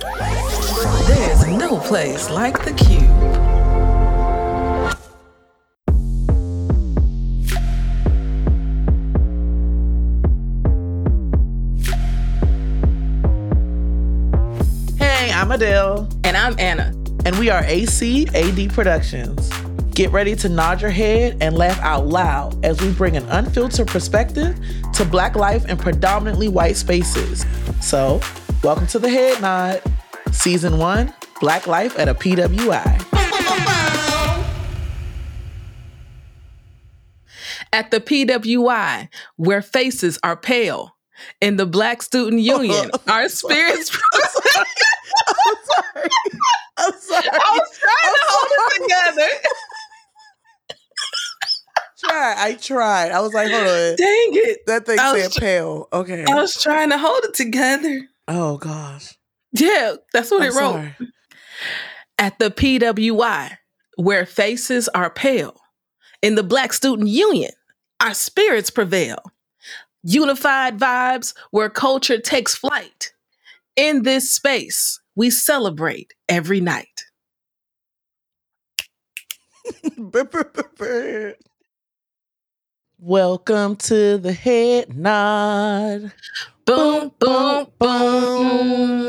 There's no place like the Qube. Hey, I'm Adell. And I'm Anna. And we are ACAD Productions. Get ready to nod your head and laugh out loud as we bring an unfiltered perspective to Black life in predominantly white spaces. So, welcome to the Head Nod, Season 1 Black Life at a PWI. At the PWI, where faces are pale, in the Black Student Union, our spirits. I'm sorry. I'm sorry. I was trying to hold it together. Try. I tried. I was like, hold on. Dang it. That thing said tr- pale. Okay. I was trying to hold it together. Oh gosh. Yeah, that's what I'm it wrote. sorry. At the PWI, where faces are pale, in the Black Student Union, our spirits prevail. Unified vibes where culture takes flight. In this space, we celebrate every night. Welcome to the head nod. Boom, boom, boom.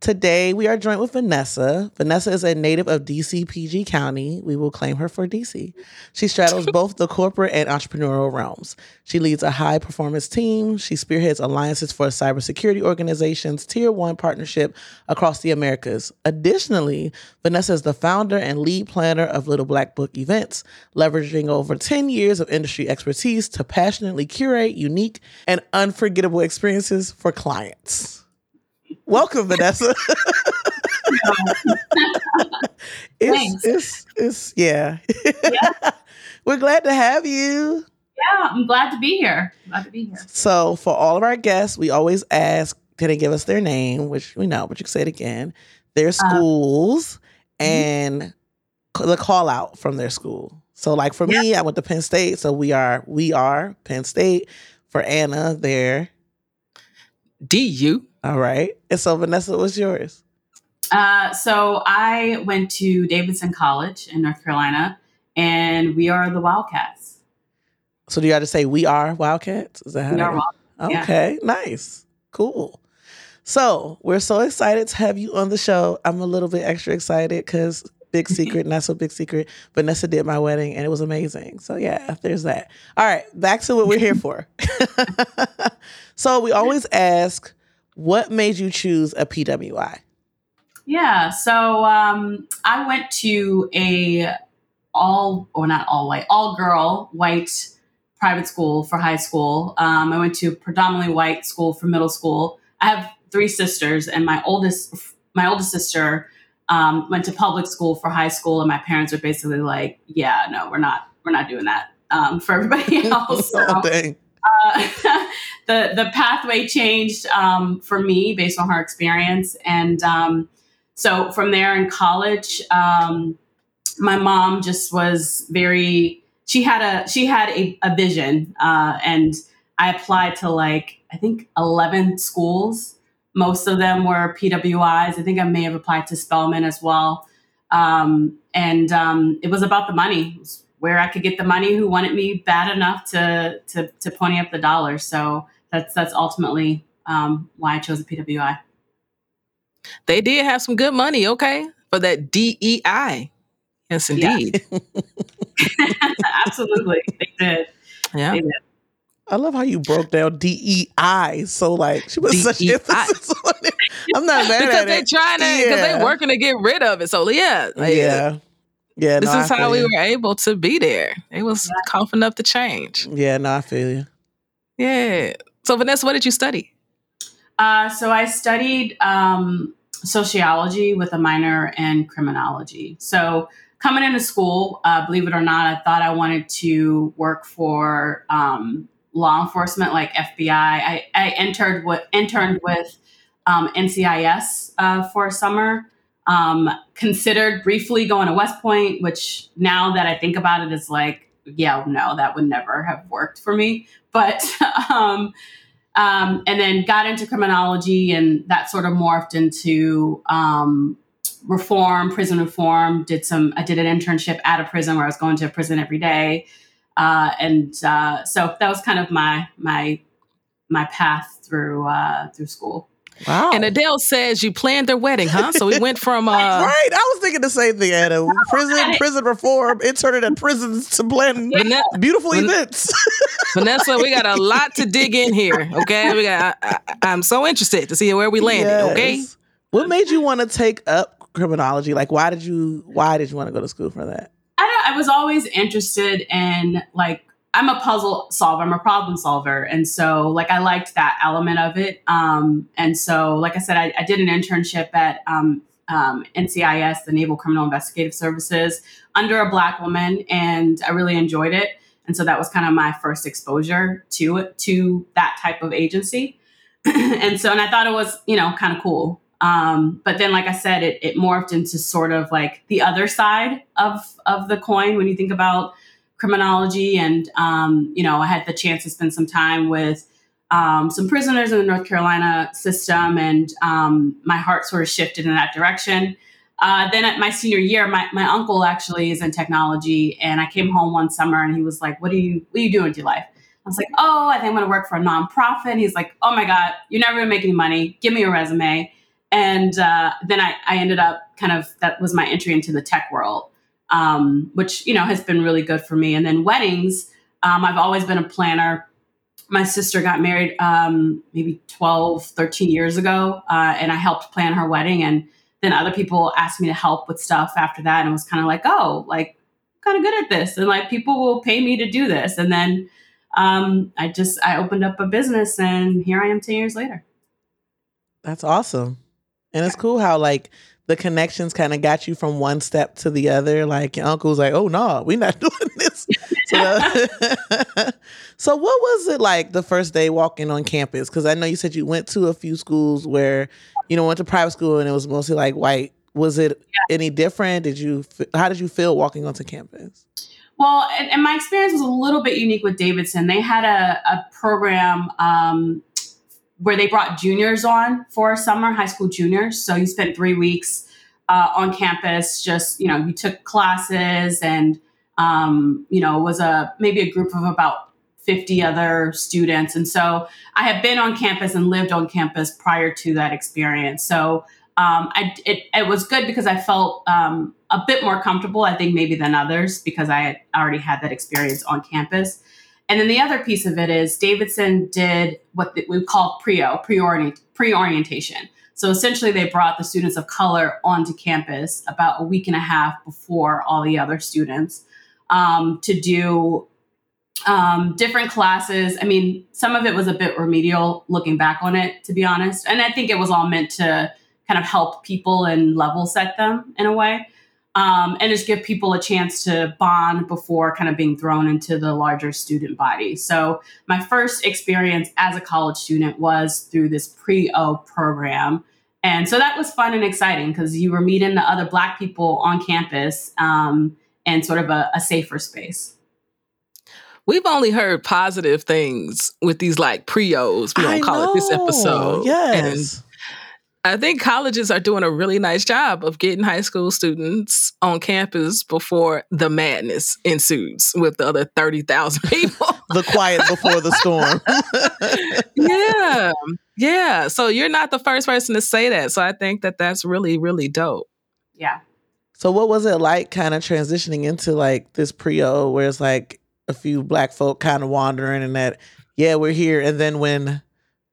Today we are joined with Vanessa. Vanessa is a native of DC PG County. We will claim her for DC. She straddles both the corporate and entrepreneurial realms. She leads a high performance team. She spearheads alliances for cybersecurity organizations, tier one partnership across the Americas. Additionally, Vanessa is the founder and lead planner of Little Black Book events, leveraging over 10 years of industry expertise to passionately curate unique and unforgettable experiences for clients. Welcome, Vanessa. it's, Thanks. it's it's yeah. Yeah. We're glad to have you. Yeah, I'm glad to be here. Glad to be here. So for all of our guests, we always ask, can they give us their name, which we know, but you can say it again, their uh, schools mm-hmm. and c- the call out from their school. So like for me, I went to Penn State, so we are we are Penn State. For Anna, there. DU. All right. And so Vanessa, what's yours? Uh, so I went to Davidson College in North Carolina, and we are the Wildcats. So do you have to say we are Wildcats? Is that how We are goes? Wild- yeah. Okay, nice. Cool. So we're so excited to have you on the show. I'm a little bit extra excited because big secret, not so big secret. Vanessa did my wedding and it was amazing. So yeah, there's that. All right, back to what we're here for. so we always ask, what made you choose a PWI? Yeah. So um, I went to a all or not all white, all girl white private school for high school. Um, I went to a predominantly white school for middle school. I have three sisters, and my oldest my oldest sister um, went to public school for high school, and my parents were basically like, "Yeah, no, we're not we're not doing that." Um, for everybody else, So, oh. Uh, the the pathway changed um, for me based on her experience, and um, so from there in college, um, my mom just was very. She had a she had a, a vision, uh, and I applied to like I think eleven schools. Most of them were PWIs. I think I may have applied to Spelman as well, um, and um, it was about the money. It was where I could get the money, who wanted me bad enough to to to pony up the dollars. So that's that's ultimately um, why I chose a PWI. They did have some good money, okay, for that DEI. Yes, Yeah. indeed. Absolutely, they did. Yeah. They did. I love how you broke down DEI. So like she put such emphasis on it. I'm not mad Because at they it. trying to, because Yeah. they working to get rid of it. So yeah, like, yeah. Yeah, This no, is I how we you. were able to be there. It was coughing up the change. Yeah, no, I feel you. Yeah. So Vanessa, what did you study? Uh, so I studied um, sociology with a minor in criminology. So coming into school, uh, believe it or not, I thought I wanted to work for um, law enforcement, like FBI. I, I entered with interned with um, NCIS uh, for a summer. Um, considered briefly going to West Point, which now that I think about it, is like, yeah, no, that would never have worked for me. But um, um, and then got into criminology, and that sort of morphed into um, reform, prison reform. Did some, I did an internship at a prison where I was going to a prison every day, uh, and uh, so that was kind of my my my path through uh, through school. Wow. And Adell says you planned their wedding, huh? So we went from uh Right. I was thinking the same thing, Anna. Prison, prison reform, interning at prisons to plan beautiful Van- events. Vanessa, we got a lot to dig in here. Okay. We got I, am so interested to see where we landed. Yes. Okay. What made you want to take up criminology? Like why did you why did you want to go to school for that? I, I was always interested in like I'm a puzzle solver. I'm a problem solver, and so like I liked that element of it. Um, and so, like I said, I, I did an internship at um, um, NCIS, the Naval Criminal Investigative Services, under a black woman, and I really enjoyed it. And so that was kind of my first exposure to it, to that type of agency. and so, and I thought it was, you know, kind of cool. Um, but then, like I said, it, it morphed into sort of like the other side of of the coin when you think about criminology. And, um, you know, I had the chance to spend some time with um, some prisoners in the North Carolina system, and um, my heart sort of shifted in that direction. Uh, then at my senior year, my, my uncle actually is in technology, and I came home one summer and he was like, "What are you What are you doing with your life?" I was like, "Oh, I think I'm going to work for a nonprofit." And he's like, "Oh my God, you're never going to make any money. Give me a resume." And uh, then I, I ended up kind of that was my entry into the tech world um, which you know has been really good for me. And then weddings, um, I've always been a planner. My sister got married um, maybe 12, 13 years ago, uh, and I helped plan her wedding. And then other people asked me to help with stuff after that, and it was kind of like, oh, like kind of good at this, and like people will pay me to do this. And then um, I just I opened up a business, and here I am ten years later. That's awesome, and it's cool how like the connections kind of got you from one step to the other. Like your uncle's like, oh no, we're not doing this. So, so what was it like the first day walking on campus? Because I know you said you went to a few schools where, you know, went to private school and it was mostly like white. Was it yeah. any different? Did you, how did you feel walking onto campus? Well, and, and, my experience was a little bit unique with Davidson. They had a, a program um, where they brought juniors on for summer, high school juniors. So you spent three weeks uh, on campus, just, you know, you took classes and, um, you know, was a maybe a group of about 50 other students. And so I have been on campus and lived on campus prior to that experience. So um, I, it, it was good because I felt um, a bit more comfortable, I think, maybe than others because I had already had that experience on campus. And then the other piece of it is Davidson did what we call PRIO, pre-orientation. So essentially, they brought the students of color onto campus about a week and a half before all the other students um, to do um, different classes. I mean, some of it was a bit remedial looking back on it, to be honest. And I think it was all meant to kind of help people and level set them in a way um, and just give people a chance to bond before kind of being thrown into the larger student body. So, my first experience as a college student was through this pre O program. And so that was fun and exciting because you were meeting the other Black people on campus um, and sort of a, a safer space. We've only heard positive things with these like pre-Os. We don't call it this episode. Yes. And I think colleges are doing a really nice job of getting high school students on campus before the madness ensues with the other 30,000 people. the quiet before the storm. yeah. Yeah. So you're not the first person to say that. So I think that that's really, really dope. Yeah. So what was it like kind of transitioning into like this pre-O where it's like a few black folk kind of wandering and that, yeah, we're here. And then when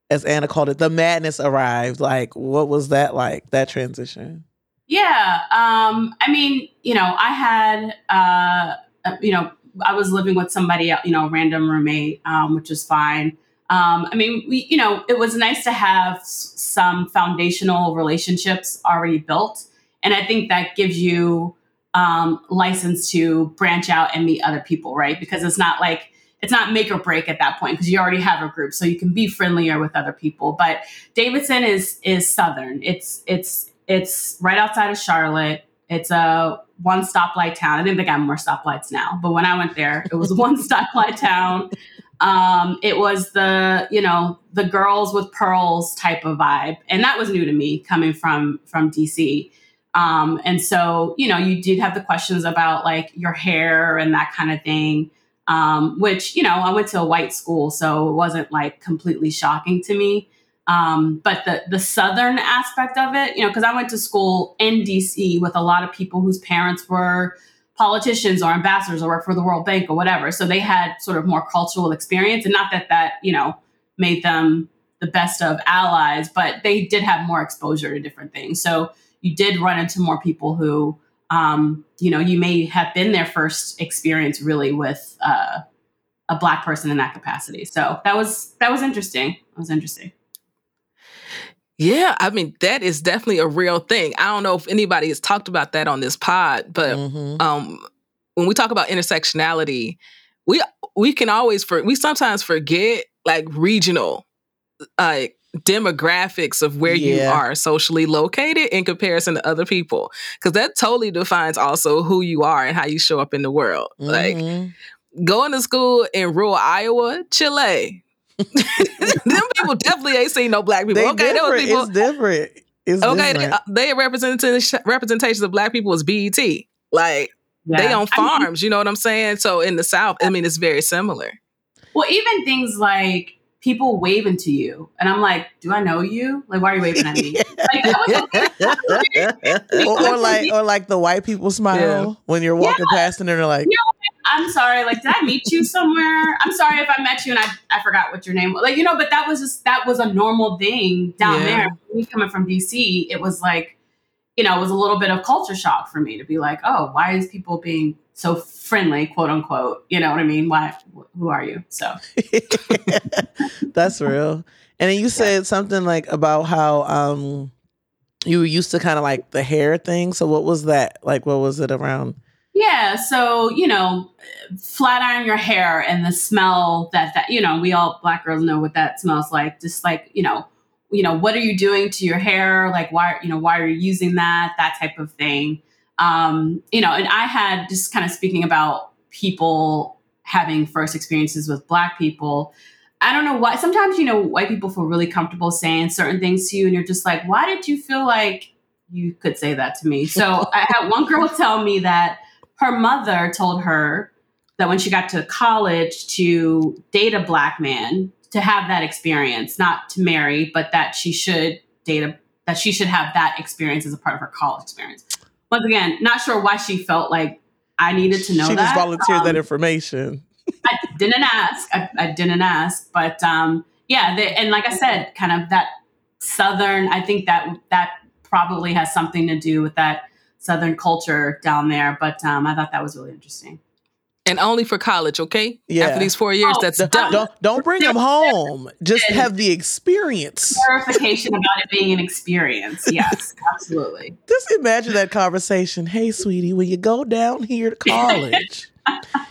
as Anna called it, the madness arrived. Like, what was that like, that transition? Yeah. Um, I mean, you know, I had, uh, you know, I was living with somebody, you know, random roommate, um, which is fine. um, I mean, we, you know, it was nice to have some foundational relationships already built. And I think that gives you um, license to branch out and meet other people, right? Because it's not like, it's not make or break at that point because you already have a group so you can be friendlier with other people. But davidson is is southern. It's it's it's right outside of charlotte. It's a one stoplight town. I didn't think they got more stoplights now but when i went there it was one stoplight town. Um, it was the you know the girls with pearls type of vibe and that was new to me coming from from dc um, and so you know you did have the questions about like your hair and that kind of thing um, which you know I went to a white school, so it wasn't like completely shocking to me. Um, but the the southern aspect of it, you know, because I went to school in DC with a lot of people whose parents were politicians or ambassadors or worked for the World Bank or whatever, so they had sort of more cultural experience, and not that that you know made them the best of allies, but they did have more exposure to different things. So you did run into more people who um, you know, you may have been their first experience really with uh, a black person in that capacity. So that was that was interesting. That was interesting. Yeah, I mean that is definitely a real thing. I don't know if anybody has talked about that on this pod, but mm-hmm. um, when we talk about intersectionality, we we can always for we sometimes forget like regional like demographics of where yeah. you are socially located in comparison to other people because that totally defines also who you are and how you show up in the world mm-hmm. like going to school in rural iowa chile them people definitely ain't seen no black people they okay different. people it's different it's okay different. they, they representation representations of black people as bet like yeah. they on farms I mean, you know what i'm saying so in the south i mean it's very similar well even things like people waving to you. And I'm like, do I know you? Like, why are you waving at me? like, or, or, like, or like the white people smile yeah. when you're walking yeah. past and they're like, you know, I'm sorry, like, did I meet you somewhere? I'm sorry if I met you and I, I forgot what your name was. Like, you know, but that was just, that was a normal thing down yeah. there. Me coming from DC, it was like, you know, it was a little bit of culture shock for me to be like, oh, why is people being so friendly, quote unquote. You know what I mean? Why? Who are you? So that's real. And then you said yeah. something like about how um you were used to kind of like the hair thing. So what was that? Like, what was it around? Yeah, so you know, flat iron your hair and the smell that that you know we all black girls know what that smells like. Just like you know, you know, what are you doing to your hair? Like why you know why are you using that? That type of thing um, you know, and I had just kind of speaking about people having first experiences with Black people. I don't know why. Sometimes, you know, white people feel really comfortable saying certain things to you, and you're just like, why did you feel like you could say that to me? So I had one girl tell me that her mother told her that when she got to college to date a black man, to have that experience, not to marry, but that she should date a that she should have that experience as a part of her college experience once again, not sure why she felt like I needed to know she that. just volunteered um, that information. I didn't ask. I, I didn't ask, but um, yeah, they, and like I said, kind of that southern. I think that that probably has something to do with that southern culture down there. But um, I thought that was really interesting and only for college, okay? Yeah. After these four years, oh, that's done. Don't don't bring them home. Just have the experience. Verification about it being an experience. Yes, absolutely. Just imagine that conversation. Hey, sweetie, when you go down here to college,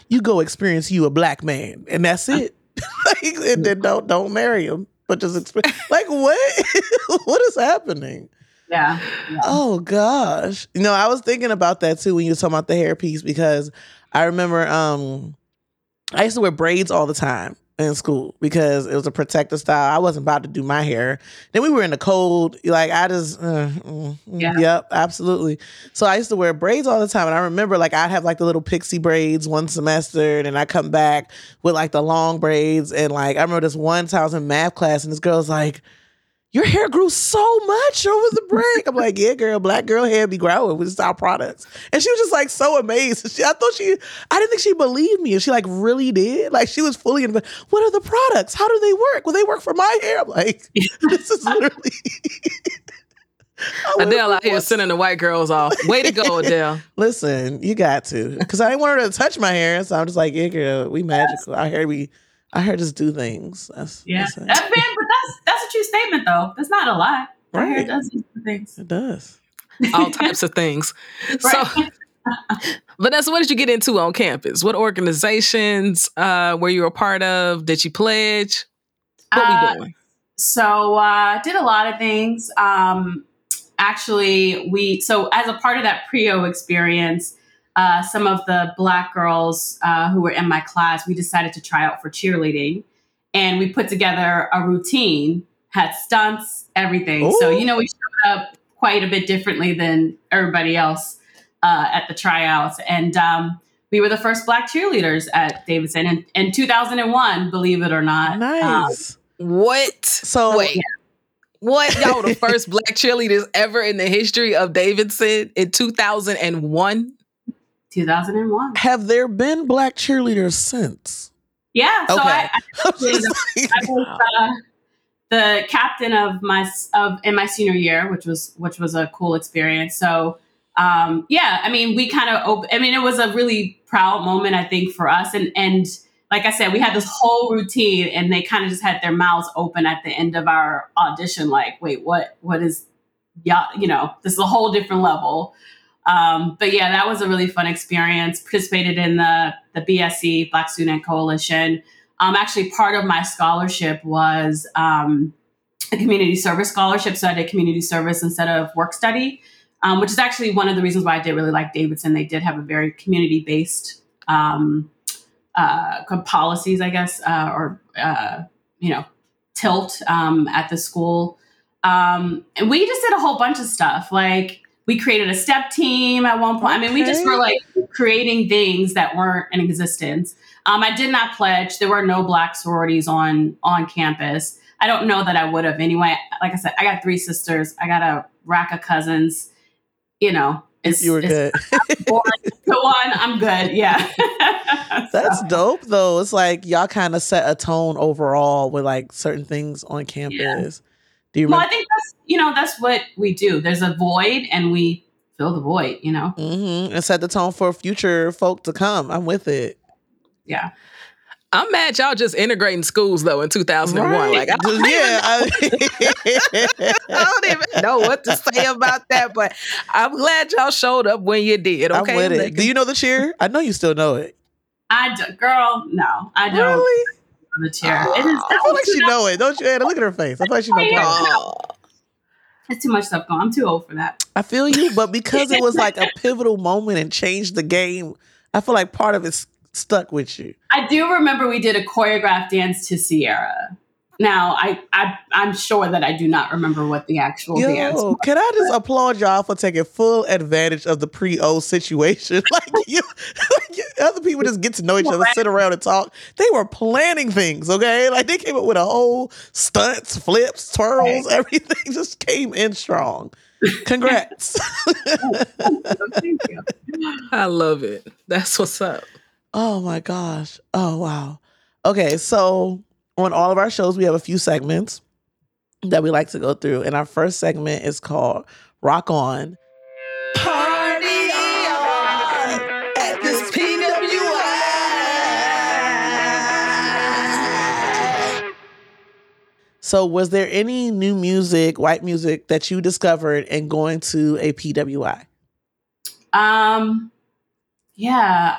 you go experience you a black man, and that's it. like, and then don't don't marry him, but just experience. Like what? what is happening? Yeah, yeah. Oh gosh. You know, I was thinking about that too when you were talking about the hair piece because I remember um I used to wear braids all the time in school because it was a protective style. I wasn't about to do my hair. Then we were in the cold. Like I just, uh, mm, mm, yeah. yep, absolutely. So I used to wear braids all the time, and I remember like I'd have like the little pixie braids one semester, and then I come back with like the long braids, and like I remember this one time I was in math class, and this girl's like your hair grew so much over the break. I'm like, yeah, girl, black girl hair be growing with our products. And she was just like so amazed. She, I thought she, I didn't think she believed me. And she like really did. Like she was fully, in, what are the products? How do they work? Will they work for my hair. I'm like, this is literally. Adell out here sending the white girls off. Way to go, Adell. Listen, you got to. Because I didn't want her to touch my hair. So I'm just like, yeah, girl, we magical. Our hair be I heard us do things. That's, Yeah, that's that, it. man, but that's that's a true statement though. That's not a lie. I heard Right. does these things. It does. All types of things. So, Right. Vanessa, what did you get into on campus? What organizations uh, were you a part of? Did you pledge? What Uh, we doing? So uh, did a lot of things. Um, actually, we so as a part of that Prio experience, uh, some of the black girls uh, who were in my class, we decided to try out for cheerleading, and we put together a routine, had stunts, everything. So you know we showed up quite a bit differently than everybody else uh, at the tryouts, and. Um, we were the first black cheerleaders at Davidson in, in 2001, believe it or not. Um, Nice. What? so Wait. What? Y'all were the first black cheerleaders ever in the history of Davidson in 2001? 2001. have there been black cheerleaders since? Yeah. So Okay. I, I, I was uh, the captain of my of in my senior year, which was which was a cool experience. So um, yeah, I mean, we kind of. Op- I mean, it was a really proud moment, I think, for us. And and like I said, we had this whole routine, and they kind of just had their mouths open at the end of our audition, like, wait, what? What is? Yeah, you know, this is a whole different level. Um, but yeah, that was a really fun experience. Participated in the the BSC Black Student Coalition. Um, actually, part of my scholarship was um, a community service scholarship, so I did community service instead of work study, um, which is actually one of the reasons why I did really like Davidson. They did have a very community based um, uh, policies, I guess, uh, or uh, you know, tilt um, at the school. And we just did a whole bunch of stuff. Like we created a step team at one point. I mean, we just were like creating things that weren't in existence. Um, I did not pledge. There were no black sororities on on campus. I don't know that I would have anyway. Like I said, I got three sisters. I got a rack of cousins. You know, it's, you were it's good. to one. I'm good. Yeah. That's So, dope though. It's like y'all kind of set a tone overall with like certain things on campus. Do you well, I think that's you know that's what we do. There's a void, and we fill the void. You know. hmm And set the tone for future folk to come. I'm with it. Yeah. I'm mad y'all just integrating schools though in 2001. Like, I don't, Just- yeah. I- I don't even know what to say about that, but I'm glad y'all showed up when you did. Okay, I'm with it. Do you know the cheer? I know you still know it. I do, girl, no, I don't. Really? The chair. It is. Ah. I feel like she know it. Don't you? Anna? Look at her face. I feel like she know. It. Oh. It's too much stuff going. I'm too old for that. I feel you, but because it was like a pivotal moment and changed the game, I feel like part of it's stuck with you. I do remember we did a choreographed dance to Ciara. Now, I, I I'm sure that I do not remember what the actual dance. Yo, can I just applaud y'all for taking full advantage of the pre-O situation? Like you- other people just get to know each other, sit around and talk. They were planning things, okay? Like they came up with a whole stunts, flips, twirls, everything just came in strong. Congrats. I love it. That's what's up. oh my gosh. Oh wow. Okay, so on all of our shows, we have a few segments that we like to go through, and our first segment is called Rock On. So, was there any new music, white music, that you discovered in going to a PWI? Um, yeah.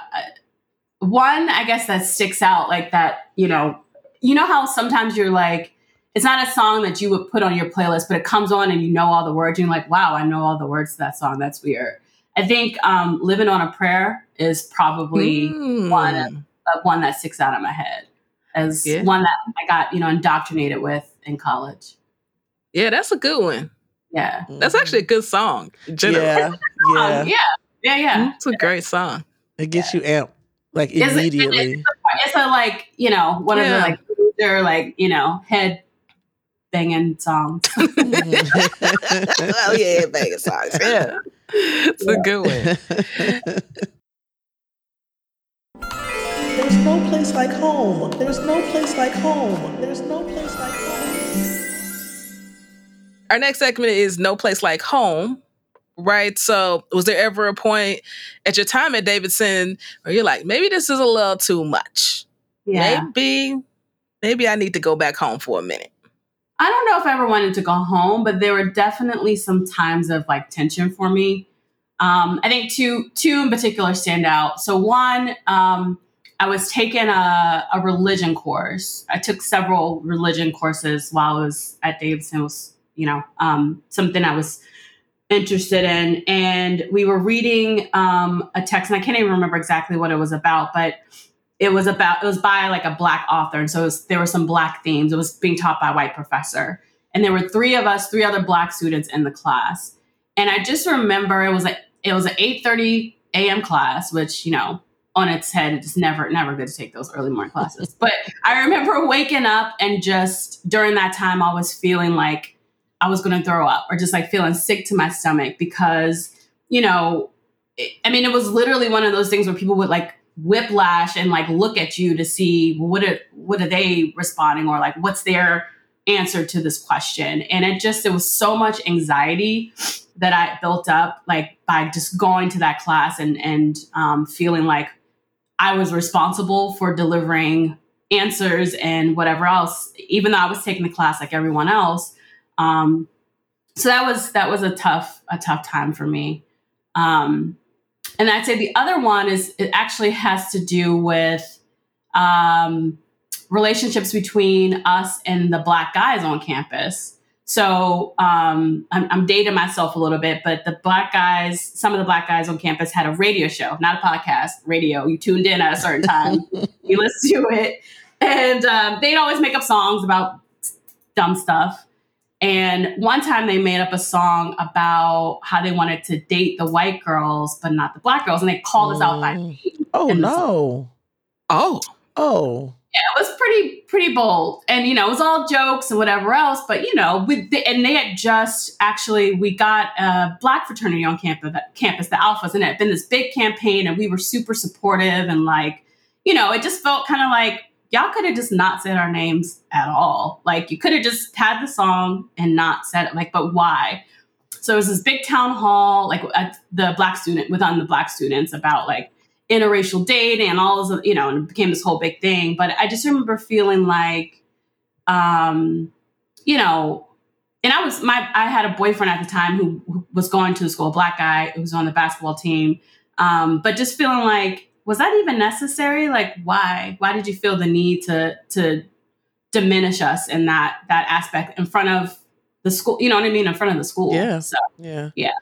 One, I guess that sticks out like that, you know, you know how sometimes you're like, it's not a song that you would put on your playlist, but it comes on and you know all the words. And you're like, wow, I know all the words to that song. That's weird. I think um, Living on a Prayer is probably Mm. one uh, one that sticks out in my head as Yeah. one that I got, you know, indoctrinated with in college. Yeah, that's a good one. Yeah. That's actually a good song. in general. yeah, yeah. Yeah. Yeah. Yeah. It's a great song. It gets you amped like It's- it- immediately. It's a, it's a like you know one Yeah. of the like they're like you know head banging songs. oh yeah, Vegas songs. Yeah, it's a good one. There's no place like home. There's no place like home. There's no place like home. Our next segment is No Place Like Home. Right. So, was there ever a point at your time at Davidson where you're like, maybe this is a little too much? Yeah, Maybe maybe I need to go back home for a minute? I don't know if I ever wanted to go home, but there were definitely some times of like tension for me. Um, I think two two in particular stand out. So one, um, I was taking a, a religion course. I took several religion courses while I was at Davidson. It was you know um, something I was interested in, and we were reading um, a text, and I can't even remember exactly what it was about, but it was about it was by like a black author. And so was, there were some black themes. It was being taught by a white professor. And there were three of us three other black students in the class. And i just remember it was like it was an 8.30 a.m class which you know on its head. It's never never good to take those early morning classes. But i remember waking up and just during that time i was feeling like i was going to throw up or just like feeling sick to my stomach because you know it, i mean it was literally one of those things where people would like whiplash and like look at you to see what are what are they responding or like what's their answer to this question. And it just it was so much anxiety that i built up like by just going to that class and and um, feeling like i was responsible for delivering answers and whatever else even though i was taking the class like everyone else um, so that was that was a tough a tough time for me um, and I'd say the other one is it actually has to do with um, relationships between us and the black guys on campus. So um, I'm, I'm, dating myself a little bit, but the black guys, some of the black guys on campus had a radio show, not a podcast, radio. You tuned in at a certain time, you listened to it, and um, they'd always make up songs about dumb stuff. And one time they made up a song about how they wanted to date the white girls, but not the black girls. And they called us out by Mm. name. Oh in the no. Oh, Oh. It was pretty, pretty bold. And, you know, it was all jokes and whatever else. But, you know, with the, and they had just actually, we got a black fraternity on campus, campus, the Alphas, and it had been this big campaign. And we were super supportive. And like, you know, it just felt kind of like, y'all could have just not said our names at all. Like you could have just had the song and not said it. Like, but why? So it was this big town hall, like the black student within the black students about like interracial dating and all this, you know, and it became this whole big thing. But I just remember feeling like, um, you know, and I was my I had a boyfriend at the time who, who was going to the school, a black guy who was on the basketball team. Um, but just feeling like was that even necessary? Like, why? Why did you feel the need to to diminish us in that that aspect in front of the school? You know what I mean? In front of the school. Yeah. So Yeah. Yeah.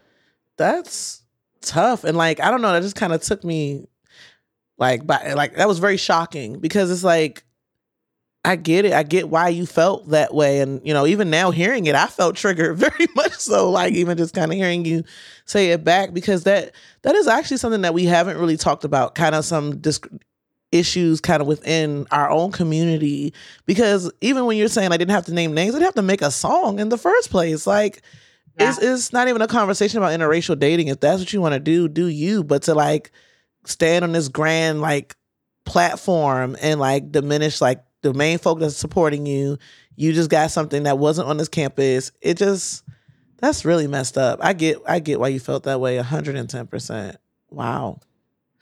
That's tough. And like, I don't know, that just kind of took me like but like that was very shocking because it's like I get it. I get why you felt that way. And, you know, even now hearing it, I felt triggered very much so, like even just kind of hearing you say it back, because that that is actually something that we haven't really talked about, kind of some disc- issues kind of within our own community. Because even when you're saying I didn't have to name names, I didn't have to make a song in the first place. Like Yeah. it's it's not even a conversation about interracial dating. If that's what you want to do, do you. But to like stand on this grand like platform and like diminish like the main folk that's supporting you, you just got something that wasn't on this campus. It just that's really messed up. I get I get why you felt that way 110%. Wow.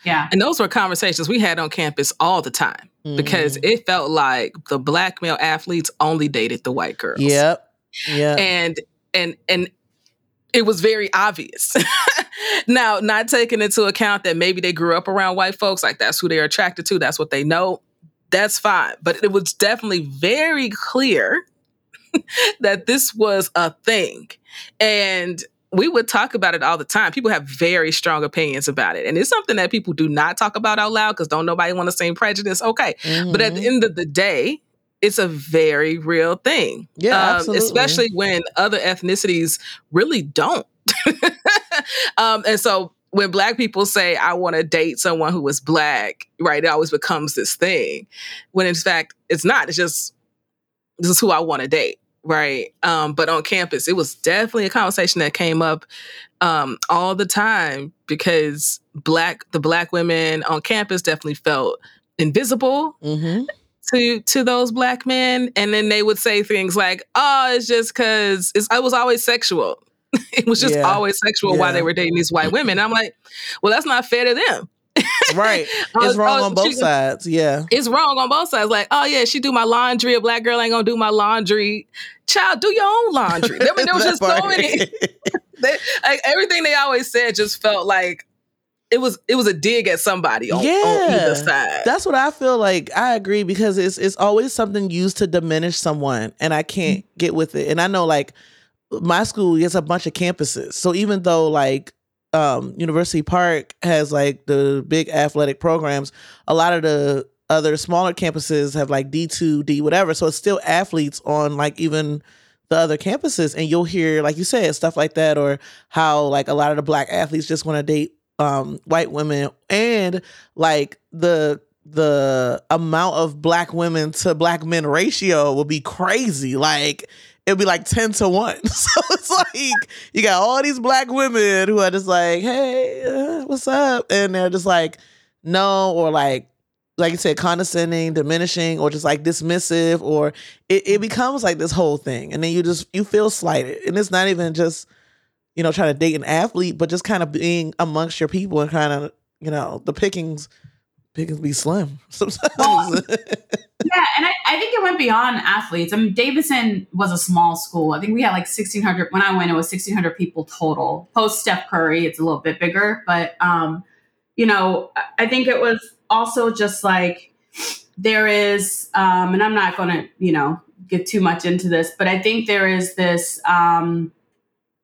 yeah. and those were conversations we had on campus all the time because Mhm. it felt like the black male athletes only dated the white girls. Yep. Yeah. and and and it was very obvious. now, not taking into account that maybe they grew up around white folks, like that's who they're attracted to, that's what they know. That's fine, but it was definitely very clear that this was a thing, and we would talk about it all the time. People have very strong opinions about it, and it's something that people do not talk about out loud because don't nobody want to say prejudice. Okay, but at the Mhm. end of the day, it's a very real thing. Yeah, Um, absolutely. especially when other ethnicities really don't. um, and so when black people say, I want to date someone who is black, right, it always becomes this thing. When in fact, it's not. It's just, this is who I want to date, right? Um, but on campus, it was definitely a conversation that came up um, all the time because black, the black women on campus definitely felt invisible Mhm. to to those black men and then they would say things like oh it's just because it was always sexual it was just Yeah. always sexual why Yeah. they were dating these white women and i'm like well that's not fair to them right. It's wrong on both sides. Yeah. It's wrong on both sides. Like, oh yeah, she do my laundry. A black girl ain't gonna do my laundry. Child, do your own laundry. There, there was just so many. they, like, everything they always said just felt like it was it was a dig at somebody on, yeah, on either side. That's what I feel like. I agree because it's it's always something used to diminish someone, and I can't mm-hmm. get with it. And I know like my school has a bunch of campuses, so even though like um, University Park has like the big athletic programs, a lot of the other smaller campuses have like D two, D whatever. So it's still athletes on like even the other campuses, and you'll hear like you said stuff like that, or how like a lot of the black athletes just want to date um, white women and like the the amount of black women to black men ratio will be crazy. Like it'll be like 10 to 1. So it's like you got all these black women who are just like, hey, uh, what's up? And they're just like, no, or like, like you said, condescending, diminishing, or just like dismissive, or it, it becomes like this whole thing. And then you just, you feel slighted. And it's not even just, you know, trying to date an athlete, but just kind of being amongst your people and kind of, you know, the pickings pickings be slim sometimes. Yeah, and I, I think it went beyond athletes. I mean, Davidson was a small school. I think we had like 1,600. When I went, it was 1,600 people total. Post Steph Curry, it's a little bit bigger. But, um, you know, I think it was also just like there is, um, and I'm not going to, you know, get too much into this, but I think there is this, um,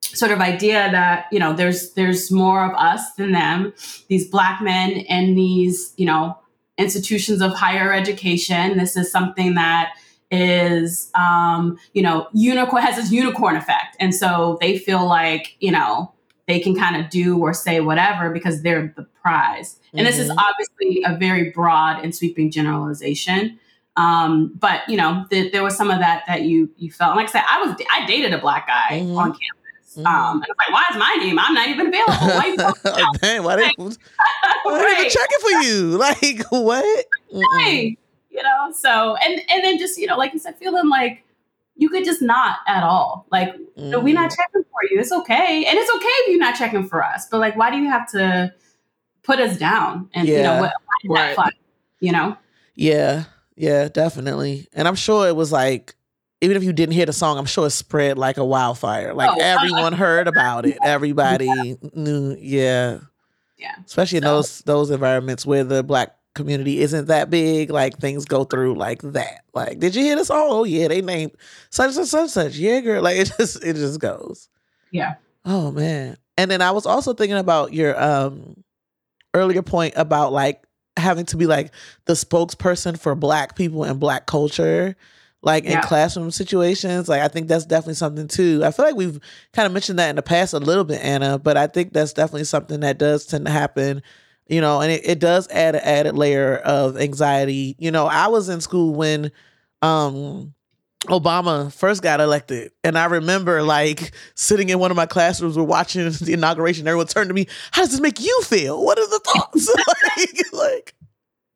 sort of idea that you know there's there's more of us than them these black men and these you know institutions of higher education this is something that is um you know unicorn has this unicorn effect and so they feel like you know they can kind of do or say whatever because they're the prize and mm-hmm. this is mm-hmm. obviously a very broad and sweeping generalization um, but you know, th- there was some of that that you you felt. And like I said, I was I dated a black guy mm-hmm. on campus Mm-hmm. Um, and I was like, why is my name? I'm not even available. Why, Dang, why they, why right. they checking for you? Like what? You know, so and and then just, you know, like you said, feeling like you could just not at all. Like, mm. we're not checking for you. It's okay. And it's okay if you're not checking for us. But like, why do you have to put us down? And yeah. you know, what right. fun? You know? Yeah. Yeah, definitely. And I'm sure it was like even if you didn't hear the song, I'm sure it spread like a wildfire. Like oh, everyone heard about it. Everybody yeah. knew. Yeah. Yeah. Especially in those those environments where the black community isn't that big, like things go through like that. Like, did you hear this? song? Oh yeah, they named such and such such. Yeah, girl. Like it just it just goes. Yeah. Oh man. And then I was also thinking about your um earlier point about like having to be like the spokesperson for black people and black culture like in classroom situations. Like I think that's definitely something too. I feel like we've kind of mentioned that in the past a little bit, Anna, but I think that's definitely something that does tend to happen. You know, and it, it does add an added layer of anxiety. You know, I was in school when um Obama first got elected. And I remember like sitting in one of my classrooms, we're watching the inauguration. Everyone turned to me, How does this make you feel? What are the thoughts? like, like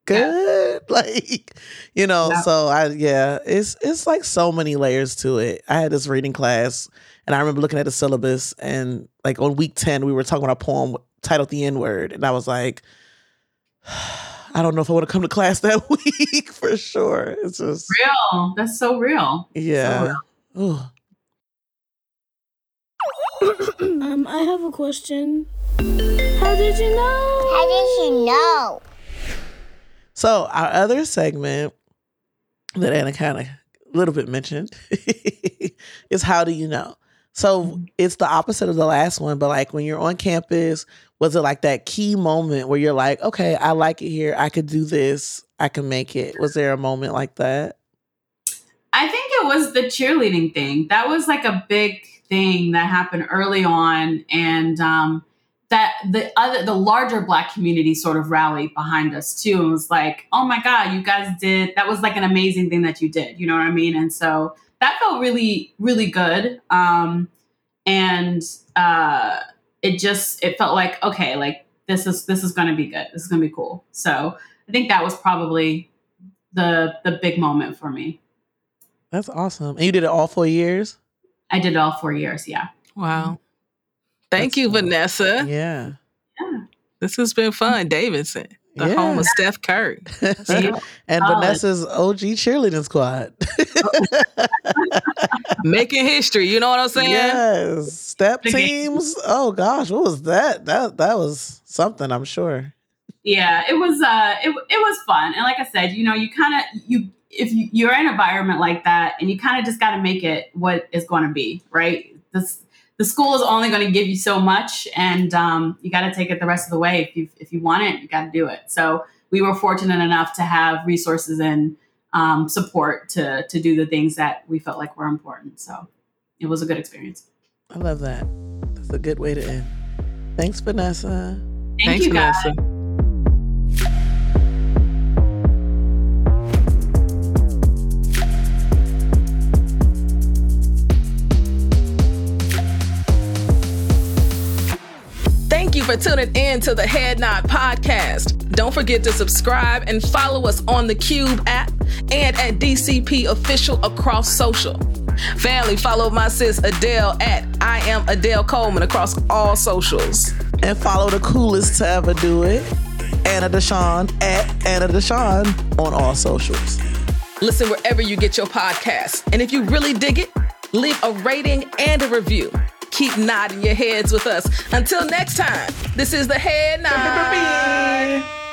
good yeah. like you know yeah. so i yeah it's it's like so many layers to it. I had this reading class and i remember looking at the syllabus and like on week 10 we were talking about a poem titled the n word and i was like i don't know if i want to come to class that week for sure. It's just real. That's so real. Yeah. so real. um i have a question. How did you know? How did you know so our other segment that Anna kind of a little bit mentioned is how do you know? So mm-hmm. it's the opposite of the last one, but like when you're on campus, was it like that key moment where you're like, okay, I like it here. I could do this. I can make it. Was there a moment like that? I think it was the cheerleading thing. That was like a big thing that happened early on. And um, that the other the larger black community sort of rallied behind us too and was like oh my god you guys did that was like an amazing thing that you did you know what i mean? And so that felt really really good um and uh it just it felt like okay like this is this is going to be good this is going to be cool. So i think that was probably the the big moment for me. That's awesome. And you did it all four years? I did it all four years yeah. Wow Thank That's you, Vanessa. Yeah. Yeah. This has been fun, Davidson. The Yeah. home of Steph Curry. and Solid. Vanessa's OG cheerleading squad. Making history. You know what I'm saying? yes, step teams. Oh gosh, what was that? That that was something. I'm sure. yeah it was uh it, it was fun and like i said you know you kind of you if you, you're in an environment like that and you kind of just got to make it what it's going to be right this the school is only going to give you so much and um, you got to take it the rest of the way if you if you want it you got to do it so we were fortunate enough to have resources and um, support to to do the things that we felt like were important so it was a good experience I love that. That's a good way to end. Thanks, Vanessa. thank Thanks, you guys Vanessa. For tuning in to the Head Nod Podcast. Don't forget to subscribe and follow us on the Qube app and at DCP Official across social. Family, follow my sis Adell at I am Adell Coleman across all socials. And follow the coolest to ever do it, Anna Deshawn at Anna Deshawn on all socials. Listen wherever you get your podcasts. And if you really dig it, leave a rating and a review. Keep nodding your heads with us. Until next time, this is the Head Nod.